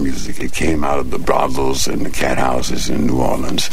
music. It came out of the brothels and the cat houses in New Orleans.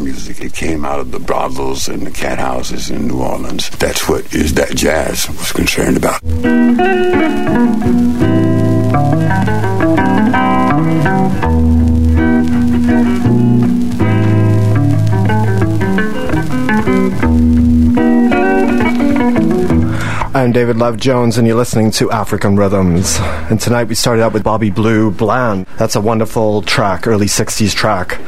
Music. It came out of the brothels and the cat houses in New Orleans. That's what is that jazz was concerned about. I'm David Love Jones, and you're listening to African Rhythms. And tonight we started out with Bobby Blue Bland. That's a wonderful track, early 60s track,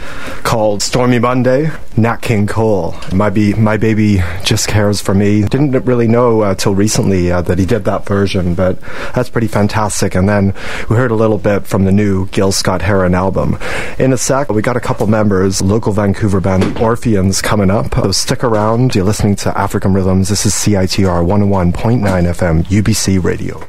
called Stormy Monday, Nat King Cole. My, be, my baby just cares for me. Didn't really know uh, till recently uh, that he did that version, but that's pretty fantastic. And then we heard a little bit from the new Gil Scott Heron album. In a sec, we got a couple members, local Vancouver band, the Orpheans, coming up. So stick around. You're listening to African Rhythms. This is CITR 101.9. 101.9 FM, UBC Radio.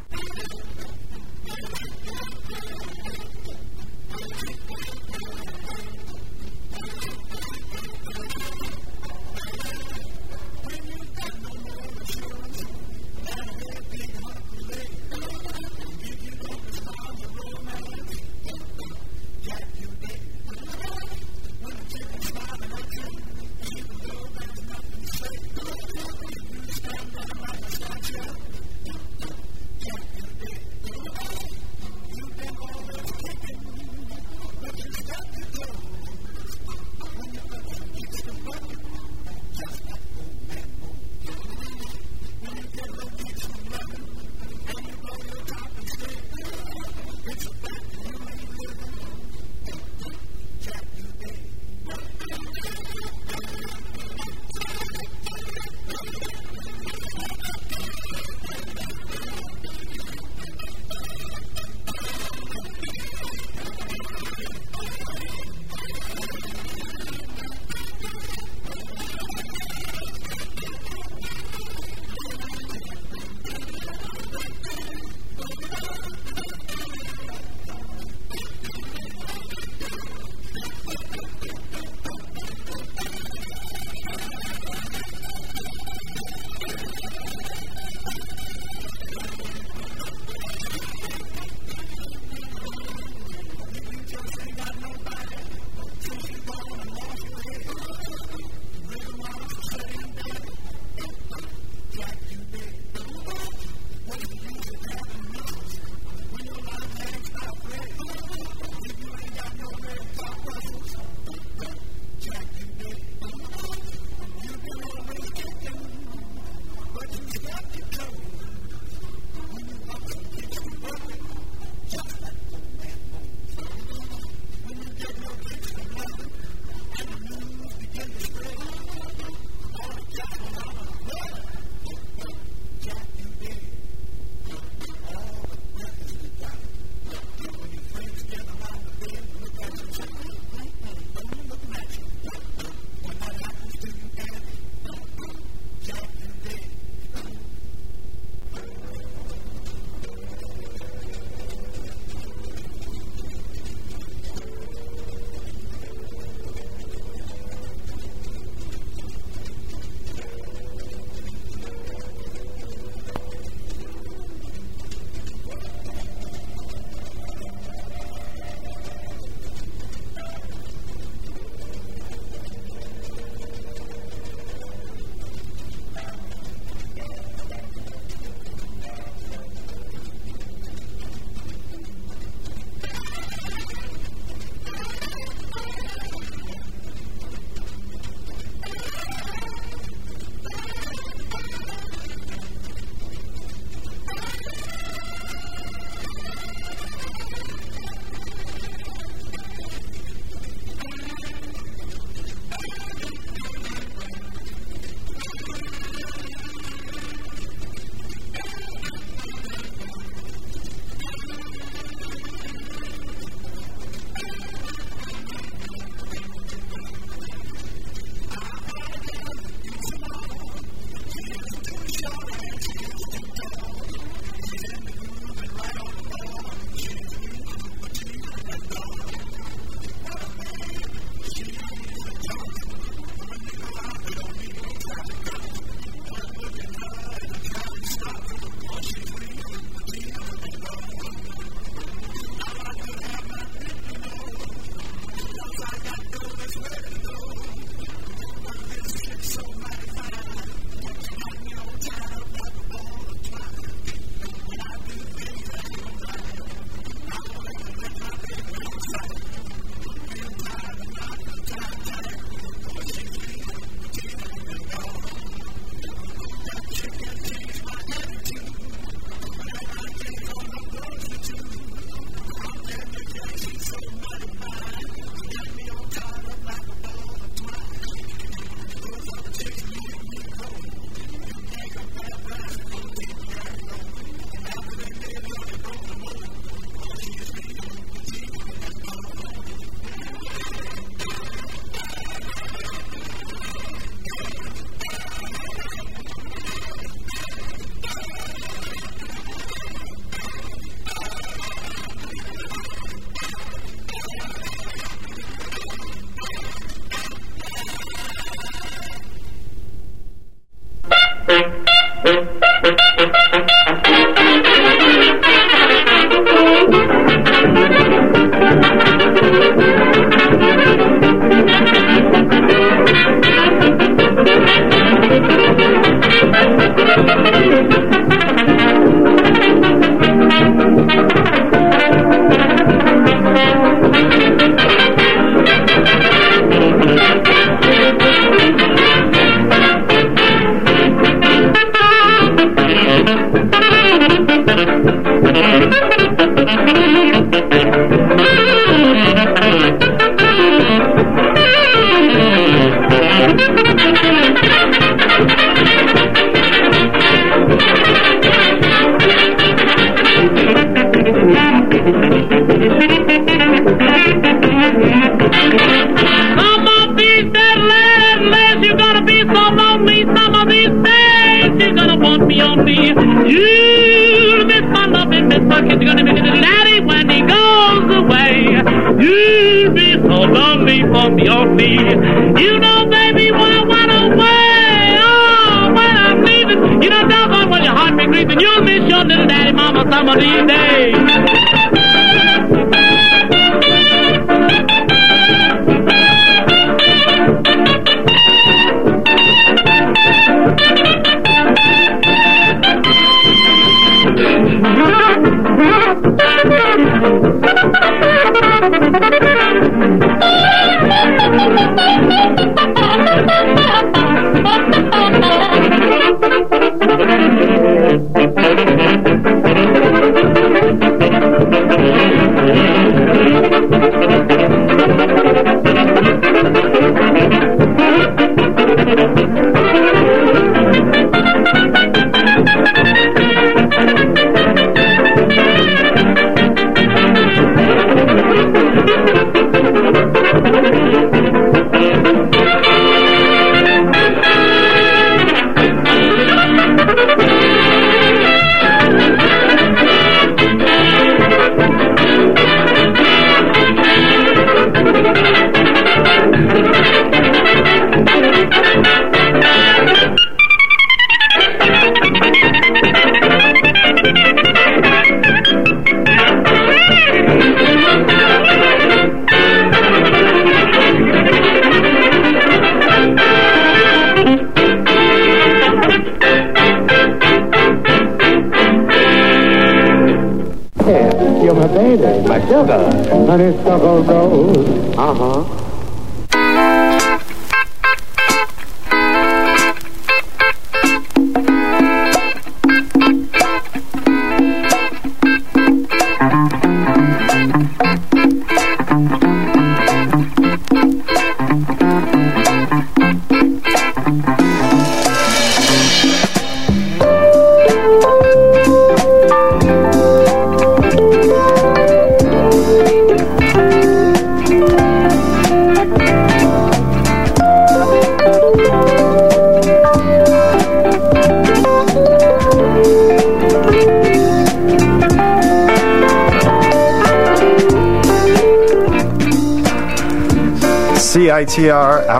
Sugar, honeysuckle rose. Uh-huh.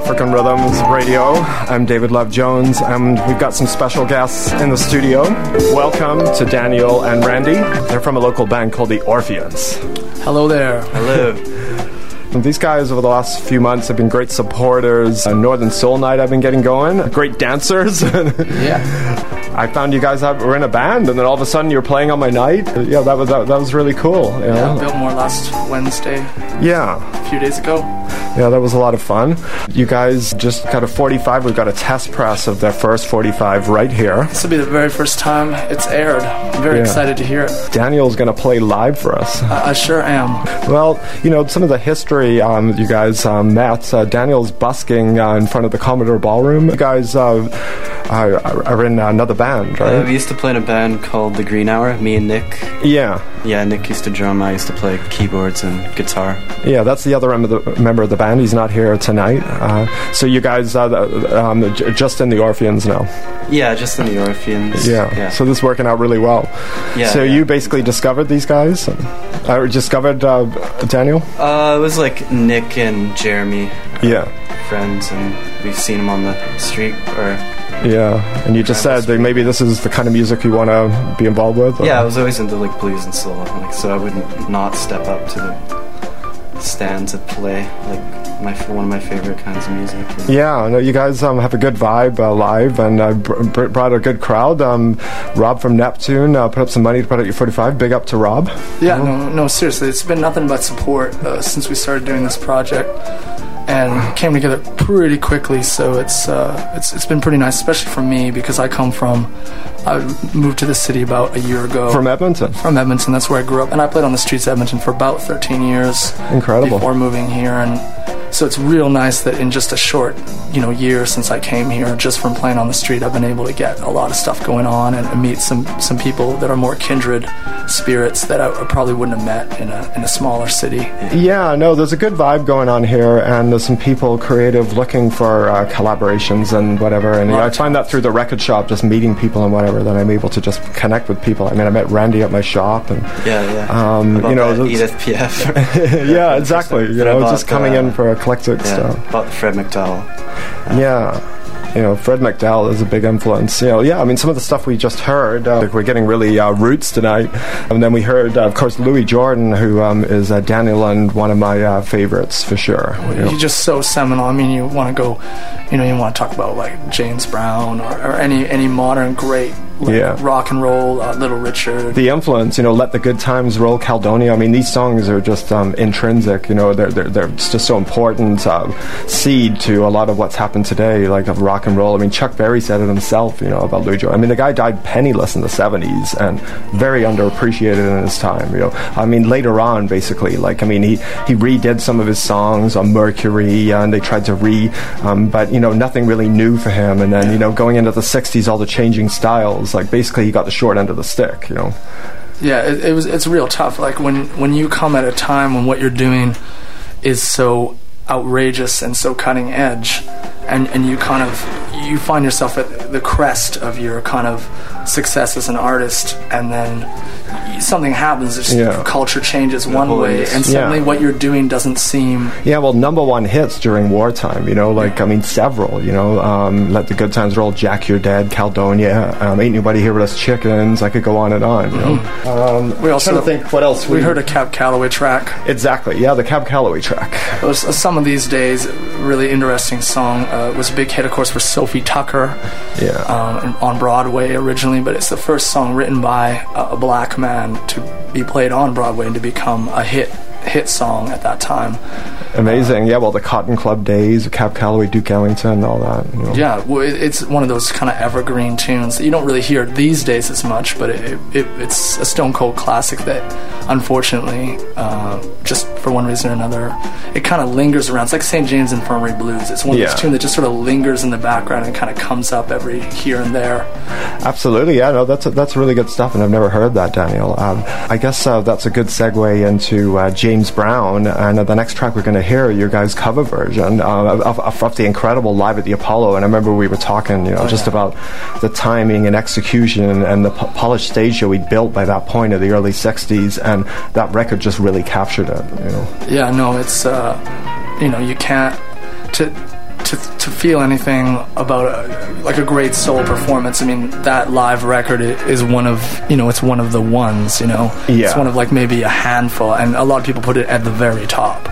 African Rhythms Radio. I'm David Love Jones, and we've got some special guests in the studio. Welcome to Daniel and Randy. They're from a local band called the Orpheans. Hello there. Hello. These guys over the last few months have been great supporters. Uh, Northern Soul Night I've been getting going. Great dancers. Yeah. I found you guys have, were in a band, and then all of a sudden you're playing on my night. Yeah, that was that, that was really cool. You Yeah, know? Biltmore last Wednesday, yeah. a few days ago. Yeah, that was a lot of fun. You guys just got a 45. We've got a test press of their first 45 right here. This will be the very first time it's aired. I'm very Yeah. excited to hear it. Daniel's going to play live for us. I, I sure am. Well, you know, some of the history um, you guys um, met. Uh, Daniel's busking uh, in front of the Commodore Ballroom. You guys uh, are, are in another band, right? Uh, we used to play in a band called The Green Hour, me and Nick. yeah. Yeah, Nick used to drum, I used to play keyboards and guitar. Yeah, that's the other member of the, member of the band. He's not here tonight. Uh, so you guys uh, um, j- just in the Orpheans now. Yeah, just in the Orpheans. Yeah. yeah. So this is working out really well. Yeah, So yeah. you basically discovered these guys? I discovered uh, Daniel? uh, it was like Nick and Jeremy, Yeah. friends, and we've seen them on the street. Or Yeah. And you just said that maybe this is the kind of music you want to be involved with? or- yeah, I was always into like blues and soul, like so I wouldn't step up to the stand to play like my one of my favorite kinds of music. Yeah, no, you guys um, have a good vibe uh, live and uh, br- br- brought a good crowd. Um, Rob from Neptoon uh, put up some money to put out your 45. Big up to Rob. Yeah, no, no, seriously, it's been nothing but support uh, since we started doing this project. And came together pretty quickly. So it's uh, it's it's been pretty nice, especially for me because I come from I moved to the city about a year ago From Edmonton. from Edmonton. That's where I grew up, and I played on the streets of Edmonton for about 13 years. Incredible. Before moving here, and so it's real nice that in just a short, you know, year since I came here, just from playing on the street, I've been able to get a lot of stuff going on and meet some some people that are more kindred spirits that I, I probably wouldn't have met in a in a smaller city. Yeah, no, there's a good vibe going on here, and there's some people creative looking for uh, collaborations and whatever. And you know, I find that through the record shop, just meeting people and whatever, that I'm able to just connect with people. I mean, I met Randy at my shop, and Yeah, yeah. Um, About you know, that those- Edith Piaf. yeah, exactly. You know, just coming uh, in for eclectic yeah, stuff. about Fred McDowell. Yeah. You know, Fred McDowell is a big influence. You know, yeah, I mean, some of the stuff we just heard, uh, like we're getting really uh, roots tonight. And then we heard, uh, of course, Louis Jordan, who um, is uh, Daniel and one of my uh, favorites for sure. You know. He's just so seminal. I mean, you want to go, you know, you want to talk about like James Brown or, or any any modern great like, Yeah. rock and roll, uh, Little Richard. the influence, you know, let the good times roll, Caledonia. I mean, these songs are just um, intrinsic. You know, they're they're, they're just so important uh, seed to a lot of what's happened today, like of rock and roll. I mean, Chuck Berry said it himself. You know, about Jordan. I mean, the guy died penniless in the '70s and very underappreciated in his time. You know, I mean, later on, basically, like I mean, he he redid some of his songs on Mercury, and they tried to re, um, but you know, nothing really new for him. And then you know, going into the '60s, all the changing styles, like basically, he got the short end of the stick. You know. Yeah, it, it was. It's real tough. Like when when you come at a time when what you're doing is so outrageous and so cutting edge, and and you kind of you find yourself at the crest of your kind of success as an artist, and then something happens. It's Yeah. culture changes one whole way, industry. and suddenly Yeah. what you're doing doesn't seem. Yeah, well, number one hits during wartime, you know, like, I mean, several, you know, um, Let the Good Times Roll, Jack You're Dead, Caledonia, um, Ain't Nobody Here But Us Chickens, I could go on and on, you know. Um, We also trying to think what else we heard a Cab Calloway track. Exactly, yeah, the Cab Calloway track. It was uh, some of these days, really interesting song. Uh, it was a big hit, of course, for Sophie Tucker Yeah. um, on Broadway originally, but it's the first song written by a, a black man to be played on Broadway and to become a hit hit song at that time. Amazing, yeah, well, the Cotton Club days, Cab Calloway, Duke Ellington, all that, you know. Yeah, well, it, it's one of those kind of evergreen tunes that you don't really hear these days as much, but it, it, it's a stone cold classic that, unfortunately, uh, just for one reason or another, it kind of lingers around. It's like St. James Infirmary Blues. It's one of Yeah. those tunes that just sort of lingers in the background and kind of comes up every here and there. Absolutely, yeah, no, that's that's really good stuff, and I've never heard that, Daniel. Um, I guess uh, that's a good segue into uh, James Brown, and uh, the next track we're going to hear, your guys' cover version uh, of, of, of the incredible Live at the Apollo. And I remember we were talking, you know, just about the timing and execution and the po- polished stage show we built by that point of the early '60s, and that record just really captured it. You know, Yeah, no, it's uh, you know you can't to to to feel anything about a, like a great soul performance. I mean, that live record is one of you know it's one of the ones. You know, it's one of like maybe a handful, and a lot of people put it at the very top.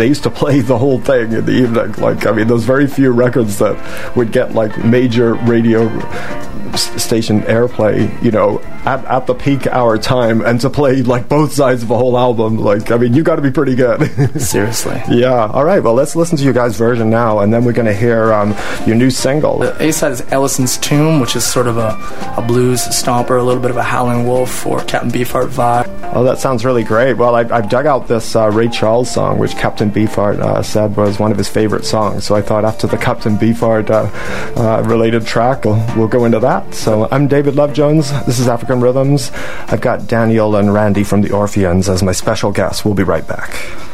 They used to play the whole thing in the evening. Like, I mean, those very few records that would get like major radio station airplay, you know, at, at the peak hour time, and to play like both sides of a whole album. Like, I mean, you got to be pretty good. Seriously. yeah. All right. Well, let's listen to your guys' version now, and then we're going to hear um, your new single. The A side is Ellison's Tomb, which is sort of a, a blues stomper, a little bit of a Howlin' Wolf or Captain Beefheart vibe. Oh, that sounds really great. Well, I, I've dug out this uh, Ray Charles song, which Captain Beefheart uh, said was one of his favorite songs. So I thought after the Captain Beefheart uh, uh, related track, we'll, we'll go into that. So I'm David Love Jones. This is African Rhythms. I've got Daniel and Randy from the Orpheans as my special guests. We'll be right back.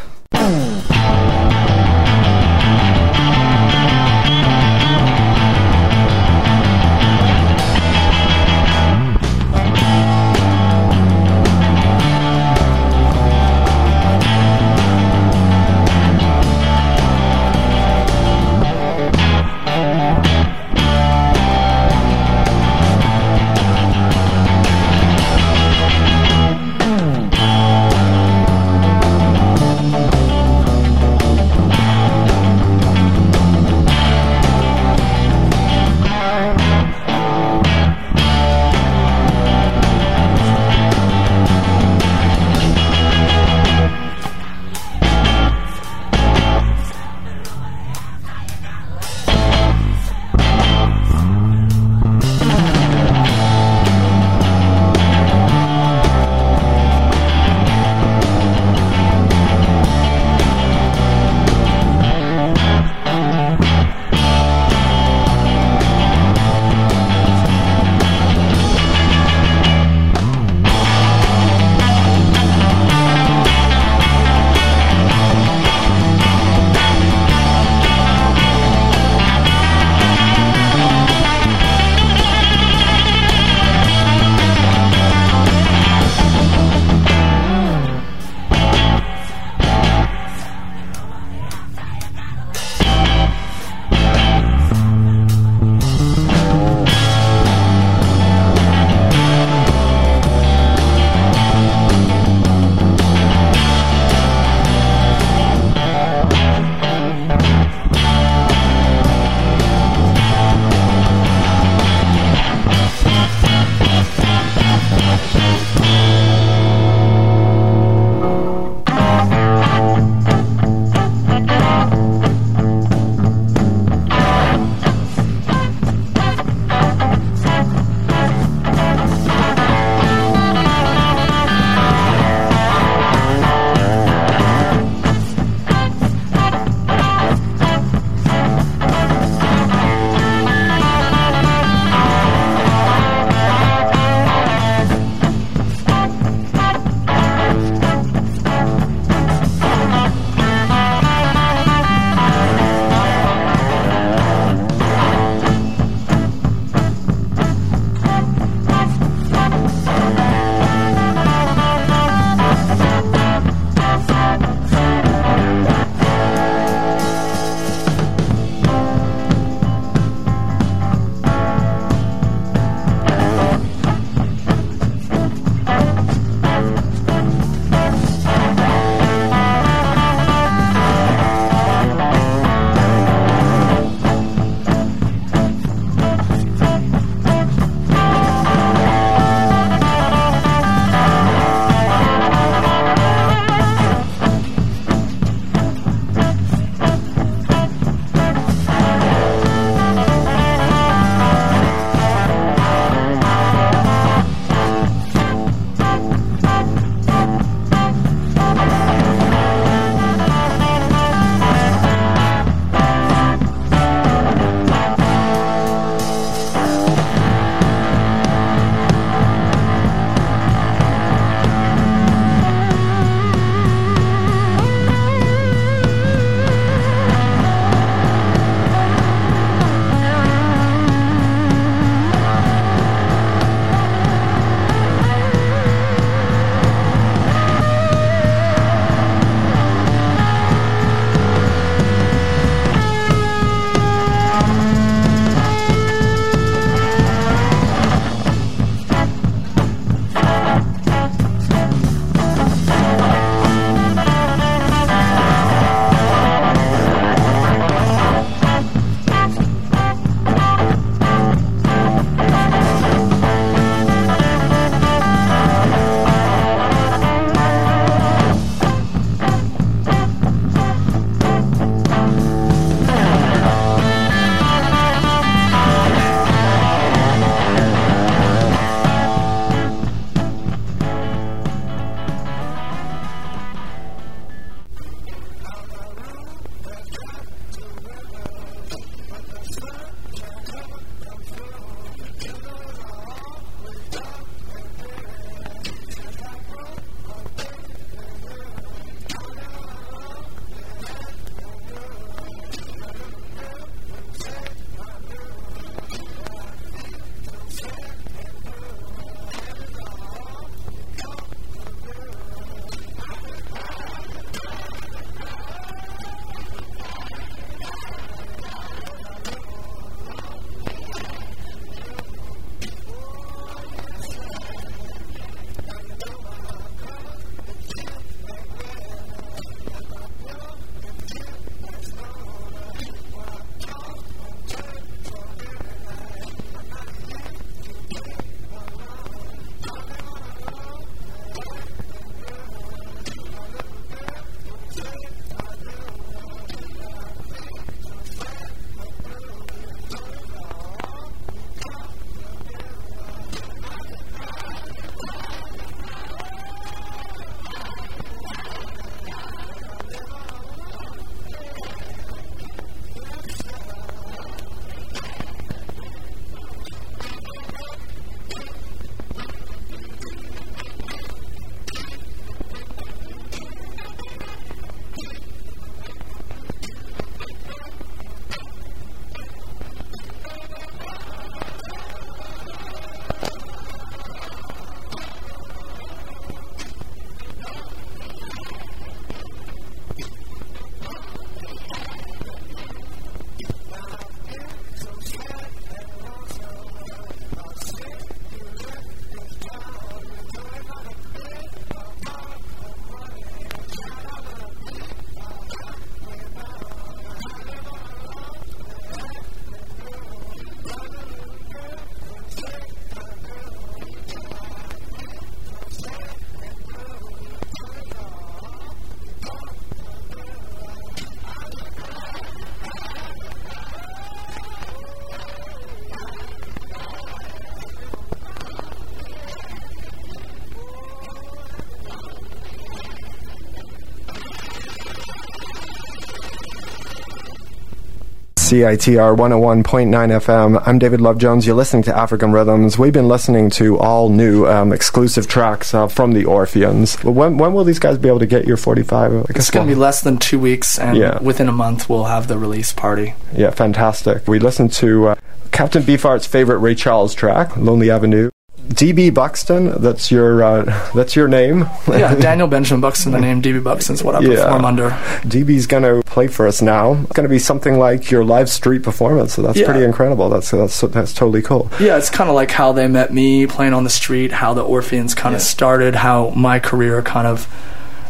CITR 101.9 FM. I'm David Love Jones. You're listening to African Rhythms. We've been listening to all new um, exclusive tracks uh, from the Orpheans. When, when will these guys be able to get your 45? I It's going to be less than two weeks, and Yeah. within a month we'll have the release party. Yeah, fantastic. We listened to uh, Captain Beefheart's favorite Ray Charles track, Lonely Avenue. DB Buxton, that's your uh, that's your name. Yeah, Daniel Benjamin Buxton, the name DB Buxton's what I Yeah. perform under. DB's going to play for us now. It's going to be something like your live street performance. So that's Yeah. pretty incredible. That's that's that's totally cool. Yeah, it's kind of like how they met me playing on the street, how the Orpheans kind of started, how my career kind of.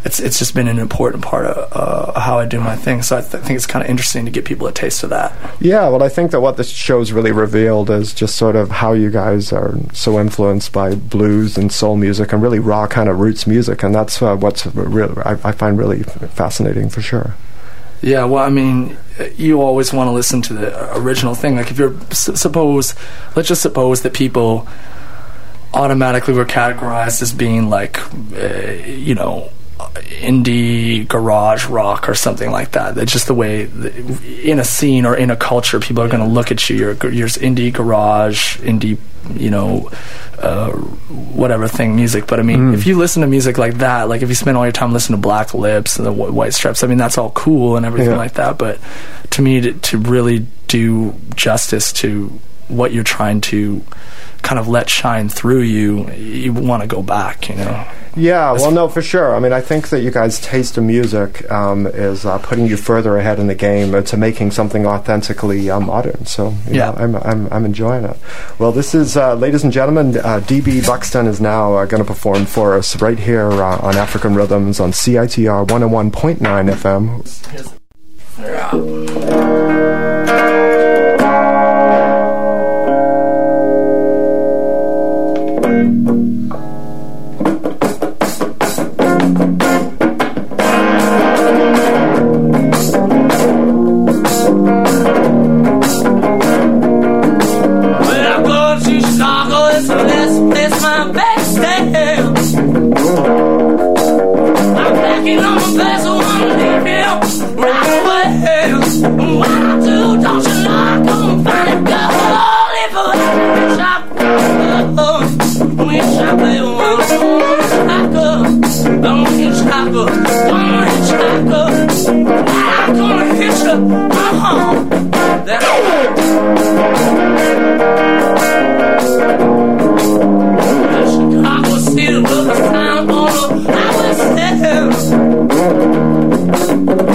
It's it's just been an important part of uh, how I do my thing. So I th- think it's kind of interesting to give people a taste of that. Yeah, well, I think that what this show's really revealed is just sort of how you guys are so influenced by blues and soul music and really raw kind of roots music, and that's uh, what's real I, I find really fascinating for sure. Yeah, well, I mean, you always want to listen to the original thing. Like, if you're s- suppose, let's just suppose that people automatically were categorized as being like, uh, you know, indie garage rock or something like that. That's just the way in a scene or in a culture, people are going to look at you. You're, you're indie garage, indie, you know, uh, whatever thing music. But I mean, if you listen to music like that, like if you spend all your time listening to Black Lips and the White Stripes, I mean, that's all cool and everything Yeah. like that. But to me, to, to really do justice to what you're trying to kind of let shine through you, you want to go back, you know. Yeah, well, no, for sure. I mean, I think that you guys' taste in music um, is uh, putting you further ahead in the game uh, to making something authentically uh, modern. So, you Yeah. know, I'm, I'm, I'm enjoying it. Well, this is, uh, ladies and gentlemen, uh, DB Buxton is now uh, going to perform for us right here uh, on African Rhythms on CITR 101.9 FM. When The best place my back stands. I'm packing on my bags, so I'm leaving right away. I do, don't you know I'm gonna find a girl if I we shop it once, Chicago. Don't hit Chicago, don't hit Chicago. I'm gonna hit you, uh-huh.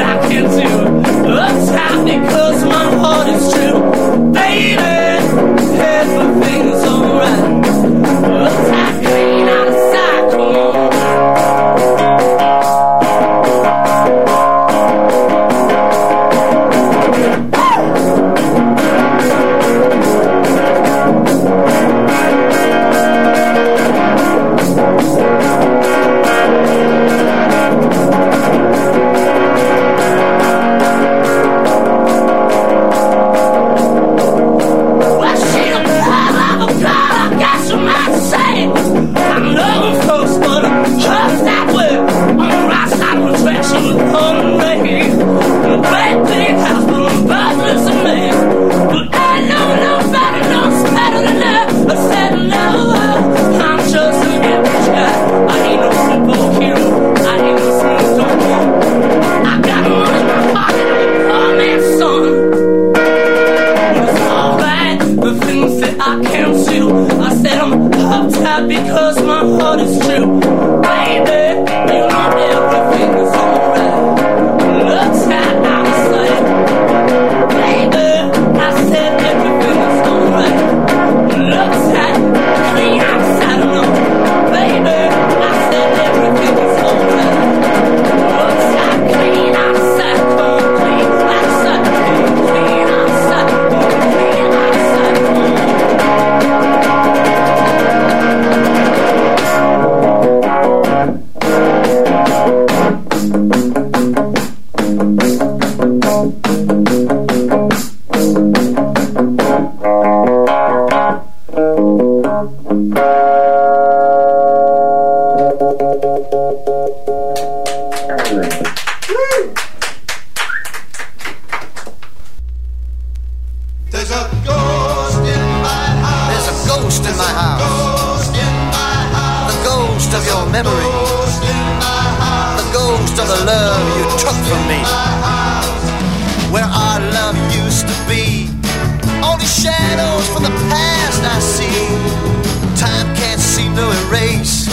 I can't do. Uptight because my heart is true. Baby, everything's alright. My house. The ghost of your memory. The ghost of the love you took from me. Where our love used to be. Only shadows from the past I see. Time can't seem to erase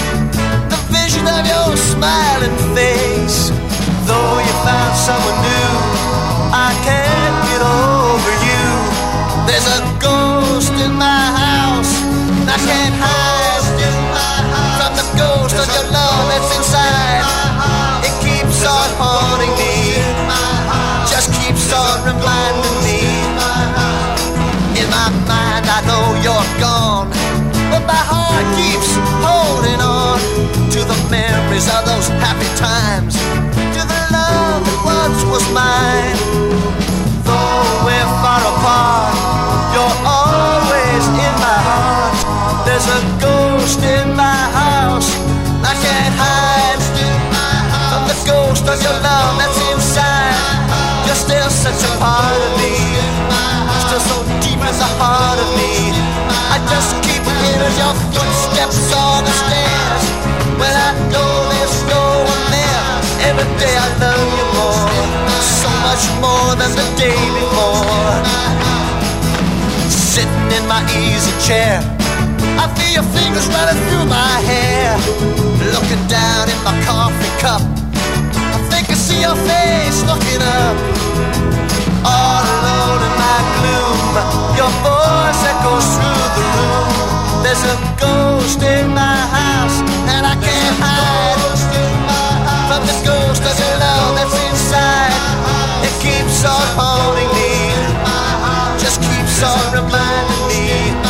the vision of your smiling face. Though you found someone new, I can't get over you. There's a ghost in my. I can't hide from the ghost of your love that's inside. It keeps on haunting me. Just keeps on reminding me. In my mind, I know you're gone. But my heart keeps holding on to the memories of those happy times. To the love that once was mine. The your love that's inside. You're still such a part of me. Still so deep in the heart of me. I just keep hearing your footsteps on the stairs. When I know there's no one there, every day I love you more. So much more than the day before. Sitting in my easy chair, I feel your fingers running through my hair. Looking down in my coffee cup, your face looking up. All alone in my gloom, your voice echoes through the room. There's a ghost in my house, and I can't hide from the ghost of your love that's inside. It keeps on haunting me, just keeps on reminding me.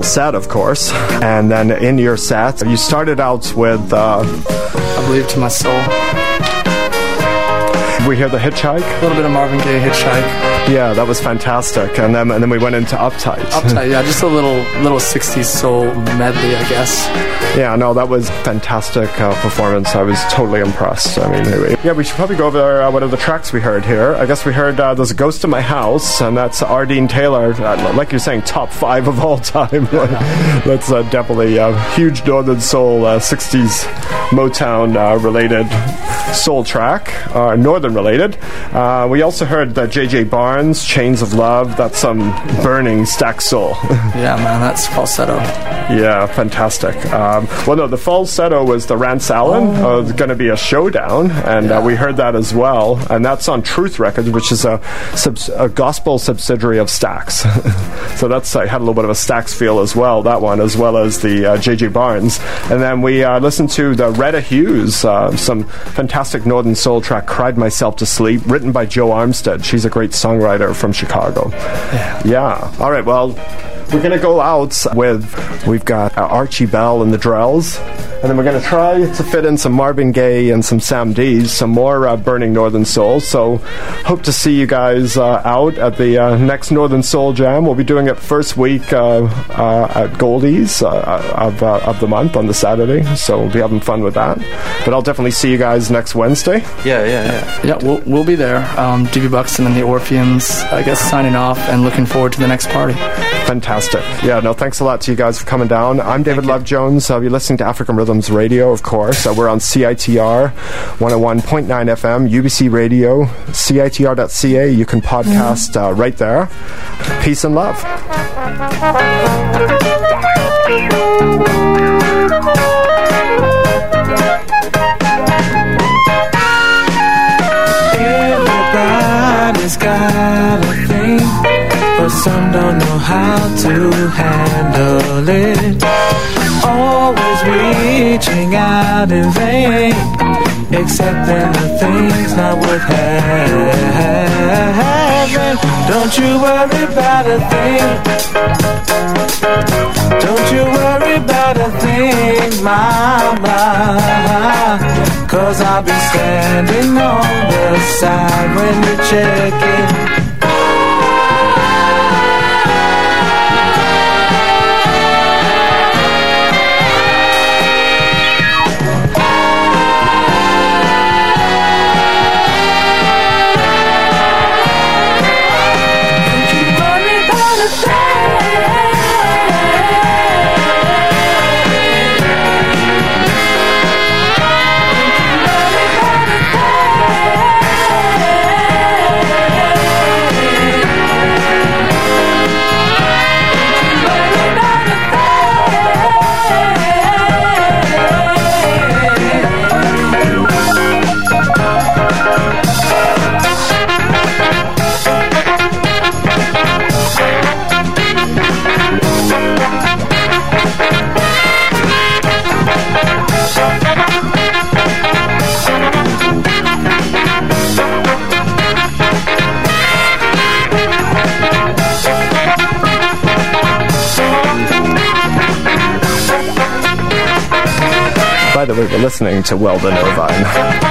Incredible set, of course, and then in your set, you started out with. Uh, I believe to my soul. we hear the hitchhike. A little bit of Marvin Gaye hitchhike. Yeah, that was fantastic. And then and then we went into uptight. Uptight, yeah, just a little little 60s soul medley, I guess. Yeah, no, that was fantastic uh, performance. I was totally impressed. I mean, yeah, we should probably go over uh, one of the tracks we heard here. I guess we heard uh, "There's a Ghost in My House," and that's R. Dean Taylor. Uh, like you're saying, top five of all time. that's uh, definitely a huge Northern Soul '60s Motown uh, related soul track, uh, Northern related. Uh, we also heard uh, J.J. Barnes, Chains of Love. That's some burning Stax soul. yeah, man, that's falsetto. Yeah, fantastic. Um, well, no, the falsetto was the Rance Allen. Oh. Uh, going to be a showdown, and yeah. uh, we heard that as well. And that's on Truth Records, which is a, subs- a gospel subsidiary of Stax. so that's uh, had a little bit of a Stax feel as well. That one, as well as the J.J. Barnes. And then we uh, listened to the Retta Hughes, uh, some fantastic Northern Soul track, "Cried Myself to Sleep," written by Joe Armstead. She's a great songwriter from Chicago. Yeah. Yeah. All right. Well. We're going to go out with, we've got uh, Archie Bell and the Drells, and then we're going to try to fit in some Marvin Gaye and some Sam Dees, some more uh, Burning Northern Soul. So hope to see you guys uh, out at the uh, next Northern Soul Jam. We'll be doing it first week uh, uh, at Goldie's of, of the month on the Saturday, so we'll be having fun with that. But I'll definitely see you guys next Wednesday. Yeah, yeah, yeah. Yeah, we'll, we'll be there. Um, DB Buxton and the Orpheans, I guess, signing off and looking forward to the next party. Fantastic. Yeah, no, thanks a lot to you guys for coming down. I'm David Love Jones. Uh, you're listening to African Rhythms Radio, of course. Uh, we're on CITR 101.9 FM, UBC Radio, CITR.ca. You can podcast uh, right there. Peace and love. Everybody's got a thing but some don't know how to handle it. Always reaching out in vain, accepting the things not worth having. Don't you worry about a thing. Don't you worry about a thing, mama. Cause I'll be standing on the side when you check in. Listening to Weldon Irvine.